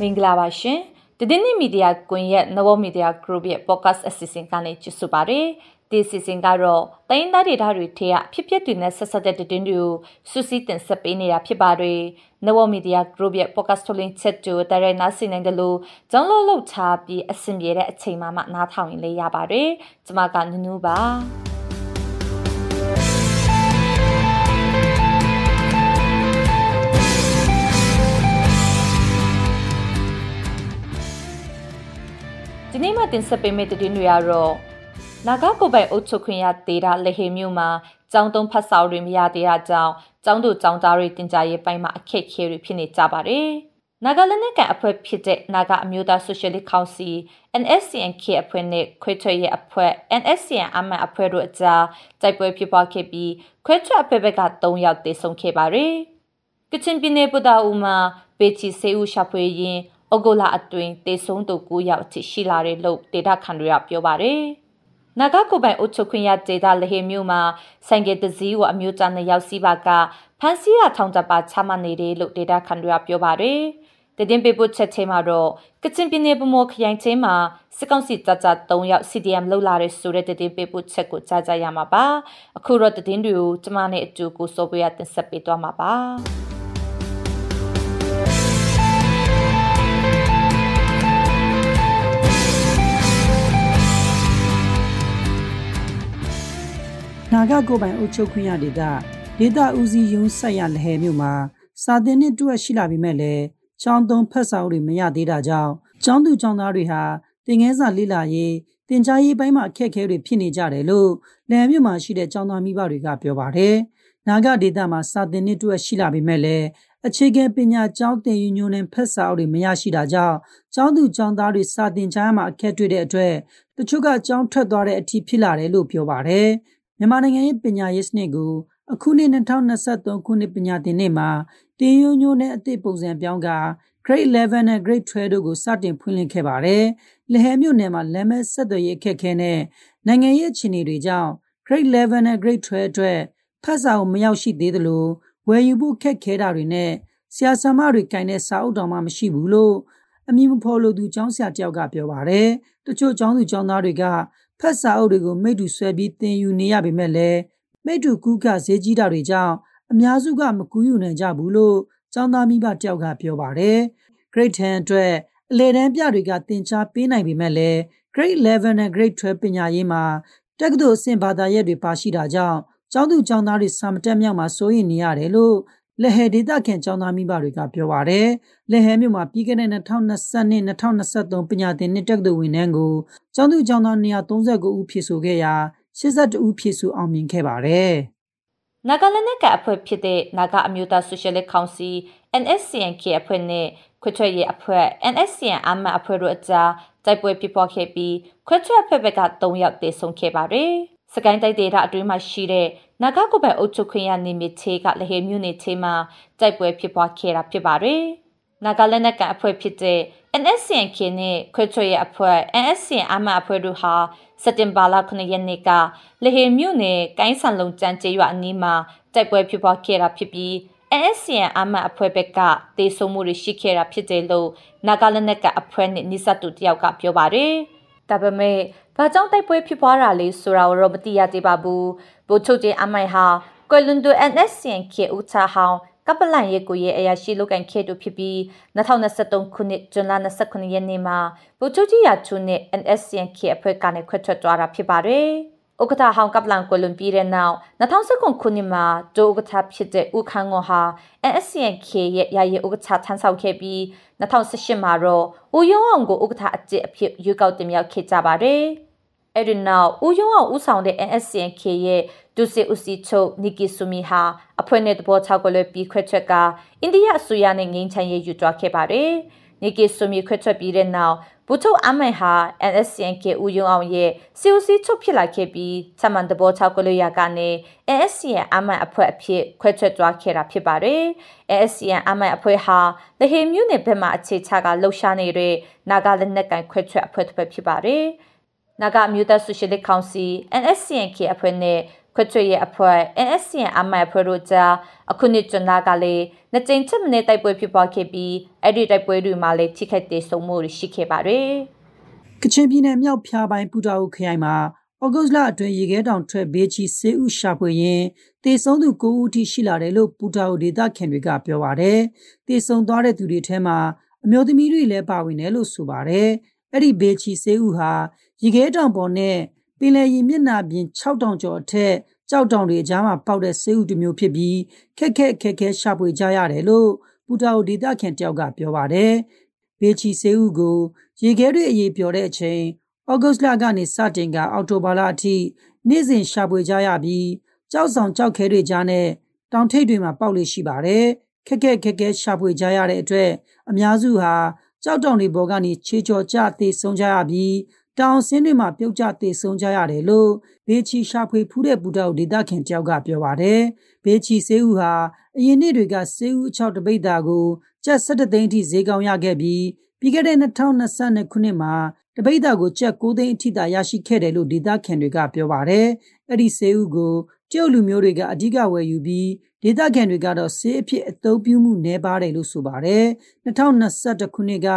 မင်္ဂလာပါရှင်တည်င်းမီဒီယာကွန်ရဲ့ Novo Media Group ရဲ့ podcast အစီအစဉ်ကနေကြည့်ဆိုပါရစေဒီစီစဉ်ကတော့တိုင်းသားဒေသတွေထဲကဖြစ်ပျက်တွေနဲ့ဆက်ဆက်တဲ့တင်တွေကိုစူးစီးတင်ဆက်ပေးနေတာဖြစ်ပါတယ်။ Novo Media Group ရဲ့ podcast ထုတ်လင်းချက်တွေတရိုက်နားဆင်နိုင်တယ်လို့ကျောင်းလုံးလှုပ်ချပြီးအဆင်ပြေတဲ့အချိန်မှမှနားထောင်ရင်လည်းရပါတယ်။ကျွန်မကနူးနူးပါ။ ဒီနေ့မှတင်ဆက်ပေးမယ့်သတင်းတွေကတော့နာဂကိုပိုင်အုပ်ချုပ်ခွင့်ရဒေတာလဟေမြို့မှာကျောင်းသုံးဖတ်စာတွေမရသေးတာကြောင့်ကျောင်းသူကျောင်းသားတွေတင် जा ရေးပိုင်းမှာအခက်အခဲတွေဖြစ်နေကြပါတယ်။နာဂလန်နဲ့ကန်အဖွဲ့ဖြစ်တဲ့နာဂအမျိုးသားဆိုရှယ်လစ်ကောင်စီ NSCNK အဖွဲ့နဲ့ခွဲထွက်ရဲ့အဖွဲ့ NSCN အမန်အဖွဲ့တို့အကြားတိုက်ပွဲဖြစ်ပွားခဲ့ပြီးခွဲထွက်အဖွဲ့ဘက်က3ယောက်သေဆုံးခဲ့ပါတယ်။ကချင်ပြည်နယ်ပူတာဦးမှာပေချီစေဦးရှာဖွေရင် ဩဂုတ်လအတွင်းတေဆုံးသူ9ယောက်အထိရှိလာတယ်လို့ဒေတာခန်တွေကပြောပါတယ်။နာဂကိုပိုင်အုပ်ချုပ်ခွင့်ရဒေတာလဟေမြို့မှာဆိုင်ကယ်တစည်းကိုအမျိုးသားနှစ်ယောက်စီးပါကဖမ်းဆီးရထောင်ချပါချမှတ်နေတယ်လို့ဒေတာခန်တွေကပြောပါတယ်။တည်င်းပေးပို့ချက်ချင်းမှာတော့ကချင်ပြည်နယ်ဗမော်ခရိုင်ချင်းမှာစစ်ကောင်စီတပ်သား3ယောက် CDM လှုပ်လာတဲ့ဆိုတဲ့တည်င်းပေးပို့ချက်ကိုကြားကြရမှာပါ။အခုတော့တည်င်းတွေကိုကျမနဲ့အတူကိုစောပေးရတင်ဆက်ပေးသွားမှာပါ။ နာဂကိုပိုင်အုပ်ချုပ်ခွင့်ရဒေသဒေသဦးစီးရုံးဆက်ရလဟဲမြို့မှာစာတင်နှစ်တွက်ရှိလာပြီမဲ့လည်းကျောင်းသုံးဖက်စာအုပ်တွေမရသေးတာကြောင့်ကျောင်းသူကျောင်းသားတွေဟာတင်ငယ်စာလေ့လာရေးတင်ကြားရေးပိုင်းမှာအခက်အခဲတွေဖြစ်နေကြတယ်လို့လဟဲမြို့မှာရှိတဲ့ကျောင်းသားမိဘတွေကပြောပါတယ်။နာဂဒေသမှာစာတင်နှစ်တွက်ရှိလာပြီမဲ့လည်းအခြေခံပညာကျောင်းသင်ယူညွှန်းနဲ့ဖက်စာအုပ်တွေမရရှိတာကြောင့်ကျောင်းသူကျောင်းသားတွေစာသင်ကြားမှာအခက်တွေ့တဲ့အတွက်တချို့ကကျောင်းထွက်သွားတဲ့အထိဖြစ်လာတယ်လို့ပြောပါတယ် မြန်မာနိုင်ငံရဲ့ပညာရေးစနစ်ကိုအခုနှစ်2023ခုနှစ်ပညာသင်နှစ်မှာတင်ယိုညိုနဲ့အသစ်ပုံစံပြောင်းက Grade 11နဲ့ Grade 12တို့ကိုစတင်ဖွင့်လှစ်ခဲ့ပါတယ်။လဟဲမြို့နယ်မှာလက်မဲ့ဆက်သွယ်ရေးအခက်အခဲနဲ့နိုင်ငံရေးအခြေအနေတွေကြောင့် Grade 11နဲ့ Grade 12အတွက်ဖတ်စာအုပ်မရောက်ရှိသေးသလိုဝယ်ယူဖို့ခက်ခဲတာတွေနဲ့ဆရာဆရာမတွေကင်တဲ့စာအုပ်တော်မှမရှိဘူးလို့အမည်မဖော်လို့သူကျောင်းဆရာတယောက်ကပြောပါတယ်။တချို့ကျောင်းသူကျောင်းသားတွေက ဖက်စာအုပ်တွေကိုမိတူဆွဲပြီးသင်ယူနေရပေမဲ့လည်းမိတူကူးကဈေးကြီးတာတွေကြောင့်အများစုကမကူးယူနိုင်ကြဘူးလို့ကျောင်းသားမိဘတယောက်ကပြောပါတယ်။ Grade 10အတွက်အလေတန်းပြတွေကသင်ကြားပေးနိုင်ပေမဲ့လည်း Grade 11နဲ့ Grade 12ပညာရေးမှာတက္ကသိုလ်အဆင့်ဘာသာရပ်တွေပါရှိတာကြောင့်ကျောင်းသူကျောင်းသားတွေစာမတက်မြောက်မှာစိုးရိမ်နေရတယ်လို့ လက်ဟဲဒေတာခင်ကျောင်းသားမိဘတွေကပြောပါရယ်လက်ဟဲမြို့မှာပြီးခဲ့တဲ့2020 2023ပညာသင်နှစ်တက္ကသိုလ်ဝင်နှန်းကိုကျောင်းသူကျောင်းသား239ဦးဖြည့်ဆို့ခဲ့ရာ82ဦးဖြည့်ဆို့အောင်မြင်ခဲ့ပါတယ်နာဂလန်နဲ့ကအဖွဲ့ဖြစ်တဲ့နာဂအမျိုးသားဆိုရှယ်လစ်ကောင်စီ NSCNK အဖွဲ့နဲ့ခွဲထွက်ရေးအဖွဲ့ NSCN အမတ်အဖွဲ့တို့အကြားတိုက်ပွဲဖြစ်ပွားခဲ့ပြီးခွဲထွက်အဖွဲ့ဘက်က3ယောက်တေဆုံးခဲ့ပါတယ်။စကိုင်းတိုက်ဒေတာအတွင်းမှာရှိတဲ့ နာဂကိုပိုင်အုပ်ချုပ်ခွင့်ရနေမစ်ချေကလဟေမြို့နယ်ချေမှာတိုက်ပွဲဖြစ်ပွားခဲ့တာဖြစ်ပါတယ်။နာဂလန်နဲ့ကန်အဖွဲ့ဖြစ်တဲ့ NSCNK နဲ့ခွဲထွက်ရေးအဖွဲ့ NSCN အမတ်အဖွဲ့တို့ဟာစက်တင်ဘာလ9ရက်နေ့ကလဟေမြို့နယ်ကိုင်းဆန်လုံကျန်းကျေးရွာအနီးမှာတိုက်ပွဲဖြစ်ပွားခဲ့တာဖြစ်ပြီး NSCN အမတ်အဖွဲ့ဘက်ကတေဆုံးမှုတွေရှိခဲ့တာဖြစ်တယ်လို့နာဂလန်နဲ့ကအဖွဲ့နဲ့နိစတူတယောက်ကပြောပါတယ်။ဒါပေမဲ့ ဘာကြောင့်တိုက်ပွဲဖြစ်ပွားတာလဲဆိုတာကိုတော့မသိရသေးပါဘူး။ဗိုလ်ချုပ်ကြီးအမိုင်ဟာကွယ်လွန်သူ NSCN ခေဦးချဟောင်းကပလန်ရဲ့ကိုရဲ့အရာရှိလုကန်ခဲ့သူဖြစ်ပြီး2023ခုနှစ်ဇွန်လ29ရက်နေ့မှာဗိုလ်ချုပ်ကြီးရာချူနဲ့ NSCN ခေအဖွဲ့ကနေခွဲထွက်သွားတာဖြစ်ပါတယ်။ဥက္ကဋ္ဌဟောင်းကပလန်ကွယ်လွန်ပြီးတဲ့နောက်2019ခုနှစ်မှာဒိုဥက္ကဋ္ဌဖြစ်တဲ့ဦးခန်းငေါ်ဟာ NSCNK ရဲ့ယာယီဥက္ကဋ္ဌထမ်းဆောင်ခဲ့ပြီး2018မှာတော့ဦးယုံအောင်ကိုဥက္ကဋ္ဌအကျစ်အဖြစ်ရွေးကောက်တင်မြှောက်ခဲ့ကြပါတယ်။ အဲဒီနောက်ဦးယုံအောင်ဦးဆောင်တဲ့ NSCNK ရဲ့ဒုစစ်ဦးစီးချုပ်နီကီဆူမီဟာအဖွဲ့နဲ့တဘောချောက်ကွယ်ပြီးခွဲထွက်ကအိန္ဒိယအစိုးရနဲ့ငင်းချမ်းရေးယူသွားခဲ့ပါတယ်။နီကီဆူမီခွဲထွက်ပြီးတဲ့နောက်ဘူထုတ်အမိုင်ဟာ NSCNK ဦးယုံအောင်ရဲ့စီအိုစီချုပ်ဖြစ်လာခဲ့ပြီးချမှန်တဘောချောက်ကလေးရကနေ NSCN အမိုင်အဖွဲ့အဖြစ်ခွဲထွက်သွားခဲ့တာဖြစ်ပါတယ်။ NSCN အမိုင်အဖွဲ့ဟာလဟေမြို့နယ်ဘက်မှာအခြေချကလှုပ်ရှားနေတဲ့နာဂလက်နက်ကန်ခွဲထွက်အဖွဲ့တစ်ဖက်ဖြစ်ပါတယ်။ နာဂအမျိုးသားဆိုရှယ်လစ်ကောင်စီ NSCNK အဖွဲ့နဲ့ခွချွေရဲ့အဖွဲ့ NSCN အမိုင်အဖွဲ့တို့ကြားအခုနှစ်ဇွန်လကလည်းနှစ်ကြိမ်ချက်မနေတိုက်ပွဲဖြစ်ပွားခဲ့ပြီးအဲ့ဒီတိုက်ပွဲတွေမှာလည်းထိခိုက်ဒေဆုံးမှုရှိခဲ့ပါတယ်။ကချင်ပြည်နယ်မြောက်ဖျားပိုင်းပူတာအိုခရိုင်မှာဩဂုတ်လအတွင်းရေခဲတောင်ထွက်ဘေးချီစေဥရှာဖွေရင်တေဆုံးသူ9ဦးထိရှိလာတယ်လို့ပူတာအိုဒေသခင်တွေကပြောပါတယ်။တေဆုံးသွားတဲ့သူတွေထဲမှာအမျိုးသမီးတွေလည်းပါဝင်တယ်လို့ဆိုပါတယ်။ အဲ့ဒီဘေးချီစေဥဟာရေခဲတောင်ပေါ်နဲ့ပင်လယ်ရေမျက်နှာပြင်6000ကျော်အထက်ကြောက်တောင်တွေအကြားမှာပေါက်တဲ့ဆေးဥတစ်မျိုးဖြစ်ပြီးခက်ခက်ခက်ခဲရှာဖွေကြရတယ်လို့ပူတာအိုဒေသခင်တယောက်ကပြောပါတယ်။ဘေချီဆေးဥကိုရေခဲတွေအရေးပြောတဲ့အချိန်ဩဂုတ်လကနေစတင်ကအောက်တိုဘာလအထိနေ့စဉ်ရှာဖွေကြရပြီးကြောက်ဆောင်ကြောက်ခဲတွေကြားနဲ့တောင်ထိပ်တွေမှာပေါက်လေရှိပါတယ်။ခက်ခက်ခက်ခဲရှာဖွေကြရတဲ့အတွက်အများစုဟာ ကြောက်တောင်တွေပေါ်ကနေခြေချော်ကျသေးဆုံးကြရပြီးတောင်ဆင်းတွေမှာပြုတ်ကျသေဆုံးကြရတယ်လို့ဘေးချီရှာဖွေဖူးတဲ့ဘူတောက်ဒေသခင်တယောက်ကပြောပါတယ်။ဘေးချီဆေးဦးဟာအရင်နှစ်တွေကဆေးဦးအချောက်တပိတ်တာကိုကျပ်17သိန်းအထိဈေးကောင်းရခဲ့ပြီးပြီးခဲ့တဲ့2022ခုနှစ်မှာတပိတ်တာကိုကျပ်9သိန်းအထိသာရရှိခဲ့တယ်လို့ဒေသခင်တွေကပြောပါတယ်။အဲ့ဒီဆေးဦးကို ကျုပ်လူမျိုးတွေကအဓိကဝယ်ယူပြီးဒေသခံတွေကတော့ဆေးအဖြစ်အသုံးပြုမှုနည်းပါတယ်လို့ဆိုပါတယ်။2021ခုနှစ်က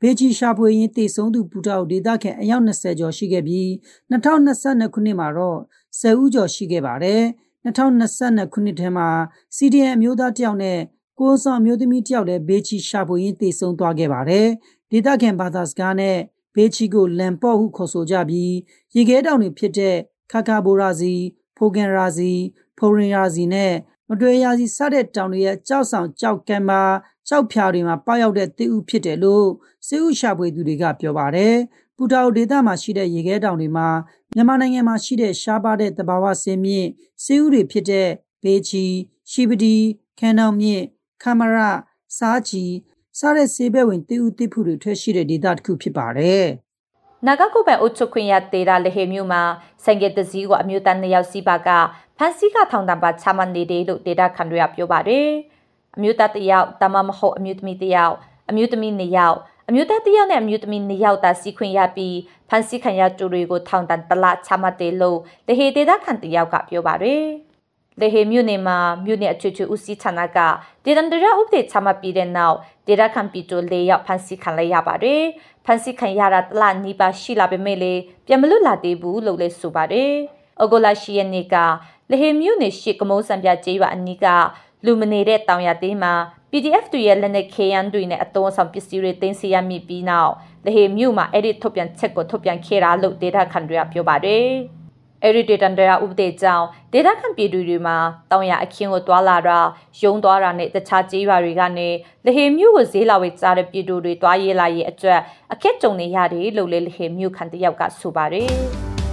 ဘေဂျီရှာဖွေရင်းတည်ဆုံးသူပူတောက်ဒေသခံအယောက်20ကျော်ရှိခဲ့ပြီး2022ခုနှစ်မှာတော့10ဦးကျော်ရှိခဲ့ပါတယ်။2022ခုနှစ်ထဲမှာ CDN အမျိုးသားတယောက်နဲ့ကိုယ်ဆောင်မျိုးသမီးတယောက်လည်းဘေချီရှာဖွေရင်းတည်ဆုံသွားခဲ့ပါတယ်။ဒေသခံဘာသာစကားနဲ့ဘေချီကိုလန်ပေါ့ဟုခေါ်ဆိုကြပြီးရေခဲတောင်တွေဖြစ်တဲ့ခါခါဘိုရာစီ ဖိုဂန်ရာစီဖိုရင်ရာစီနဲ့မတွေ့ရာစီစတဲ့တောင်တွေရဲ့ကြောက်ဆောင်ကြောက်ကံပါကြောက်ဖြာတွေမှာပေါရောက်တဲ့တိဥဖြစ်တယ်လို့စေဥရှာဖွေသူတွေကပြောပါတယ်။ပူတာအိုဒေသမှာရှိတဲ့ရေခဲတောင်တွေမှာမြန်မာနိုင်ငံမှာရှိတဲ့ရှားပါတဲ့တဘာဝဆင်းမြင့်စေဥတွေဖြစ်တဲ့ဘေချီရှိပတီခန်းတောင်မြင့်ခမရစားချီစားတဲ့ဆေးဘက်ဝင်တိဥတိဖုတွေထွက်ရှိတဲ့ဒေသတစ်ခုဖြစ်ပါတယ်။ နာဂကုပန်အုတ်ချုပ်ခွင့်ရတေတာလဟေမျိုးမှာဆိုင်ကတစည်းကအမျိုးသားနှစ်ယောက်စီးပါကဖန်စီကထောင်တံပါချမှတ်နေတယ်လို့ဒေတာခံတွေကပြောပါတယ်။အမျိုးသားတစ်ယောက်တမမဟုတ်အမျိုးသမီးတစ်ယောက်အမျိုးသမီးနှစ်ယောက်အမျိုးသားတစ်ယောက်နဲ့အမျိုးသမီးနှစ်ယောက်သာစီခွင့်ရပြီးဖန်စီခံရသူတွေကိုထောင်တန်တလချမှတ်တယ်လို့လဟေဒေတာခံတယောက်ကပြောပါတယ်။ လေဟေမြို့နယ်မှာမြို့နယ်အချွချွဦးစီးဌာနကဒေတန်ဒရာဥပဒေချမှတ်ပြီးတဲ့နောက်ဒေတာခံပီတို၄ယောက်ဖမ်းဆီးခံလိုက်ရပါတယ်။ဖမ်းဆီးခံရတာတလနီးပါရှိလာပေမဲ့လည်းပြန်မလွတ်လာသေးဘူးလို့လည်းဆိုပါတယ်။အော်ဂိုလာရှိယနေကလေဟေမြို့နယ်ရှိကမုံစံပြကျေးရွာအနီးကလူမနေတဲ့တောင်ရသေးမှာ PDF တွေရဲ့လက်နက် KN တွေနဲ့အသုံးဆောင်ပစ္စည်းတွေတင်စီရမိပြီးနောက်လေဟေမြို့မှာအဲ့ဒီထုတ်ပြန်ချက်ကိုထုတ်ပြန်ခဲ့တာလို့ဒေတာခန်တွေကပြောပါတယ်။ အဲ့ဒီဒေတာတရာဥပဒေကြောင့်ဒေတာခန်ပြည်သူတွေမှာတောင်ရအခင်းကိုတွာလာတာယုံသွားတာနဲ့တခြားကျေးရွာတွေကနေလေဟေမြို့ကိုဈေးလာဝေးကြားတဲ့ပြည်သူတွေတွားရေးလာရေးအတွက်အခက်ကြုံနေရတယ်လို့လေဟေမြို့ခန်တယောက်ကဆိုပါတယ်။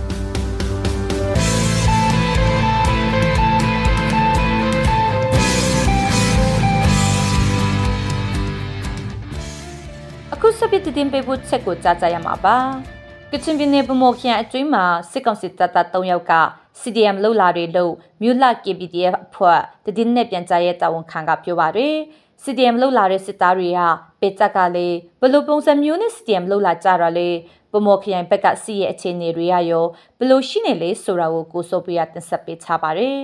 အခုစပစ်တင်ပေးဖို့ချက်ကိုကြားကြရမှာပါ ကချင်ပြည်နယ်ဗမော်ခရိုင်အတွင်းမှာစစ်ကောင်စီတပ်သား၃ယောက်က CDM လှုပ်လာတွေလို့မြို့လ KPDF အဖွဲ့တည်င်းနဲ့ပြန်ကြားရဲ့တာဝန်ခံကပြောပါရယ် CDM လှုပ်လာတဲ့စစ်သားတွေကပေချက်ကလေးဘလို့ပုံစံမျိုးနဲ့ CDM လှုပ်လာကြတာလေဗမော်ခရိုင်ဘက်ကစီရဲ့အခြေအနေတွေရရောဘလို့ရှိနေလဲဆိုတာကိုကိုစိုးပြရတင်ဆက်ပေးချပါရယ်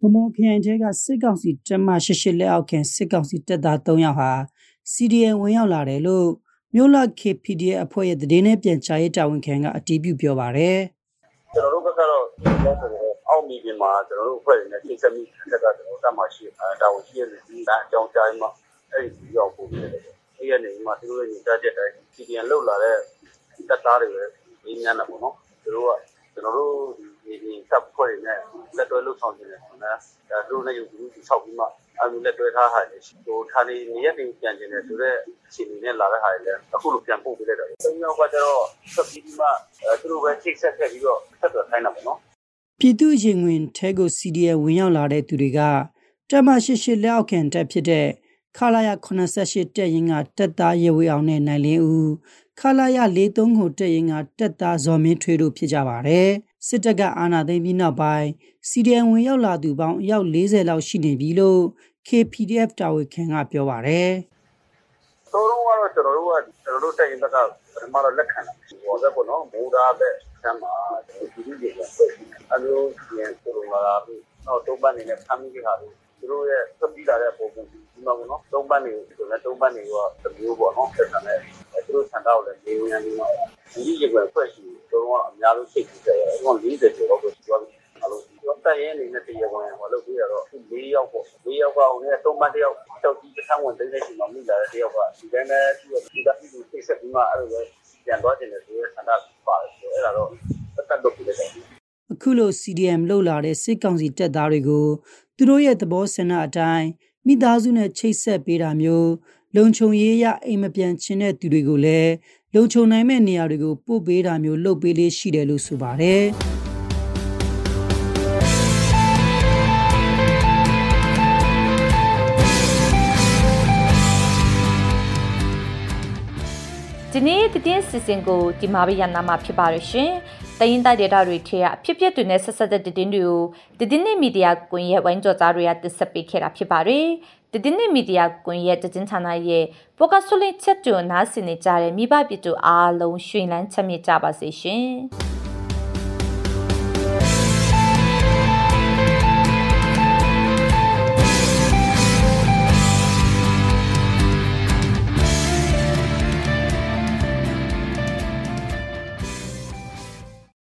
ဗမော်ခရိုင်တဲကစစ်ကောင်စီတပ်မှရှစ်ရှစ်လက်အောက်ခံစစ်ကောင်စီတပ်သား၃ယောက်ဟာ CDN ဝင်ရောက်လာတယ်လို့ မြို့လ KPDF အဖွဲ့ရဲ့သတင်းနဲ့ပြန်ကြားရေးတာဝန်ခံကအတည်ပြုပြောပါရယ်ကျွန်တော်တို့ဘက်ကတော့အောက်မီဒီမှာကျွန်တော်တို့အဖွဲ့တွေနဲ့ထိစပ်မိတက်ကကျွန်တော်တတ်မှရှိတာဝန်ရှိတဲ့ဒီအကြောင်းကြားမှအဲ့ဒီရောက်ပို့တယ်အဲ့ရနေမှာသူတို့ရဲ့ညတာချက်တိုင်း CDN လောက်လာတဲ့တက်သားတွေပဲဒီညနေပေါ့နော်သူတို့ကကျွန်တော်တို့ဒီဒီတပ်ဖွဲ့တွေနဲ့လက်တွဲလုပ်ဆောင်နေတယ်နော်ဒါသူတို့နဲ့ယူပြီးဆောက်ပြီးမှ အမှုလက်တွဲထားဟာလေဟိုဌာနေနေရက်တင်ပြန်ကျင်တယ်ဆိုတော့အခြေအနေနဲ့လာတဲ့ဟာလေအခုလိုပြန်ပို့ပေးလိုက်တာ။သုံးယောက်ကကျတော့ဆက်ပြီးမှသူတို့ပဲချိတ်ဆက်ခဲ့ပြီးတော့ဆက်သွယ်ခိုင်းတာပေါ့နော်။ပြည်သူရင်ဝင်ထဲကို CDA ဝင်ရောက်လာတဲ့သူတွေကတမရှိရှိလက်အောက်ခံတက်ဖြစ်တဲ့ခလာရ88တက်ရင်ကတက်သားရေဝေအောင်နဲ့နိုင်လင်းဦးခလာရ43ကိုတက်ရင်ကတက်သားဇော်မင်းထွေးတို့ဖြစ်ကြပါတယ်စစ်တပ်ကအာဏာသိမ်းပြီးနောက်ပိုင်း CDN ဝင်ရောက်လာသူပေါင်းအယောက်40လောက်ရှိနေပြီလို့ KPDF တာဝန်ခံကပြောပါတယ်။သောတော့ကတော့ကျွန်တော်တို့ကကျွန်တော်တို့တိုင်ဘက်ကပထမတော့လက်ခံတာ။ဟောပဲပေါ့နော်မိုးသားပဲဆမ်းမှာဒီလိုတွေပဲအလိုပြန်ကိုလိုလာပြီးတော့တော့ပတ်နေတဲ့ဖမ်းမိတဲ့ဟာတွေသူတို့ရဲ့သတိလာတဲ့ပုံစံဒီမှာပေါ့နော်သုံးပတ်နေဆိုလည်းသုံးပတ်နေတော့တမျိုးပေါ့နော်ဆက်ဆံတဲ့သူတို့ဆန္ဒကိုလည်းနေဝင်နေမှာဒီရေကွယ်ဖွဲ့ရှိတော့အများလို့စိတ်ကြည့်တယ်ဟို40ကျော်တော့ရှိသွားပြီ အဲ့လိုတော့တရဲအနေနဲ့တရားဝင်ဟောလို့ပြီးတော့၄ယောက်ပေါ့၄ယောက်ကဟိုနဲ့သုံးပတ်တယောက်တောက်ကြီးတစ်ခါဝင်တဲ့ချိန်မှာမိလာတဲ့တယောက်ကဒီတိုင်းနဲ့သူကဒီကပြည်သူစိတ်ဆက်ပြီးမှအဲ့လိုပဲပြန်သွားခြင်းနဲ့ဆိုရဲဆန္ဒပါတယ်ဆိုအဲ့ဒါတော့တတ်တော့ပြတယ်အခုလို CDM လှုပ်လာတဲ့စစ်ကောင်စီတပ်သားတွေကိုသူတို့ရဲ့သဘောဆန္ဒအတိုင်းမိသားစုနဲ့ချိတ်ဆက်ပေးတာမျိုးလုံခြုံရေးရအိမ်မပြန်ခြင်းတဲ့သူတွေကိုလည်းလုံခြုံနိုင်မဲ့နေရာတွေကိုပို့ပေးတာမျိုးလုပ်ပေးလေးရှိတယ်လို့ဆိုပါတယ်။ ဒီနေ့တည်င်းစီစဉ်ကိုဒီမှာပဲရနာမှာဖြစ်ပါရရှင်။တရင်တိုက်ဒေတာတွေထဲကအဖြစ်ဖြစ်တွေနဲ့ဆက်ဆက်တဲ့တည်င်းတွေကိုတည်င်းနေမီဒီယာကွန်ရက်ဝိုင်းကြော်သားတွေကတင်ဆက်ပေးခဲ့တာဖြစ်ပါတယ်။တည်င်းနေမီဒီယာကွန်ရက်တည်င်းဌာနရဲ့ပိုကဆုလင်းချက်တူနားဆင်နေကြတဲ့မိဘပြည်သူအားလုံးရွှင်လန်းချမ်းမြေ့ကြပါစေရှင်။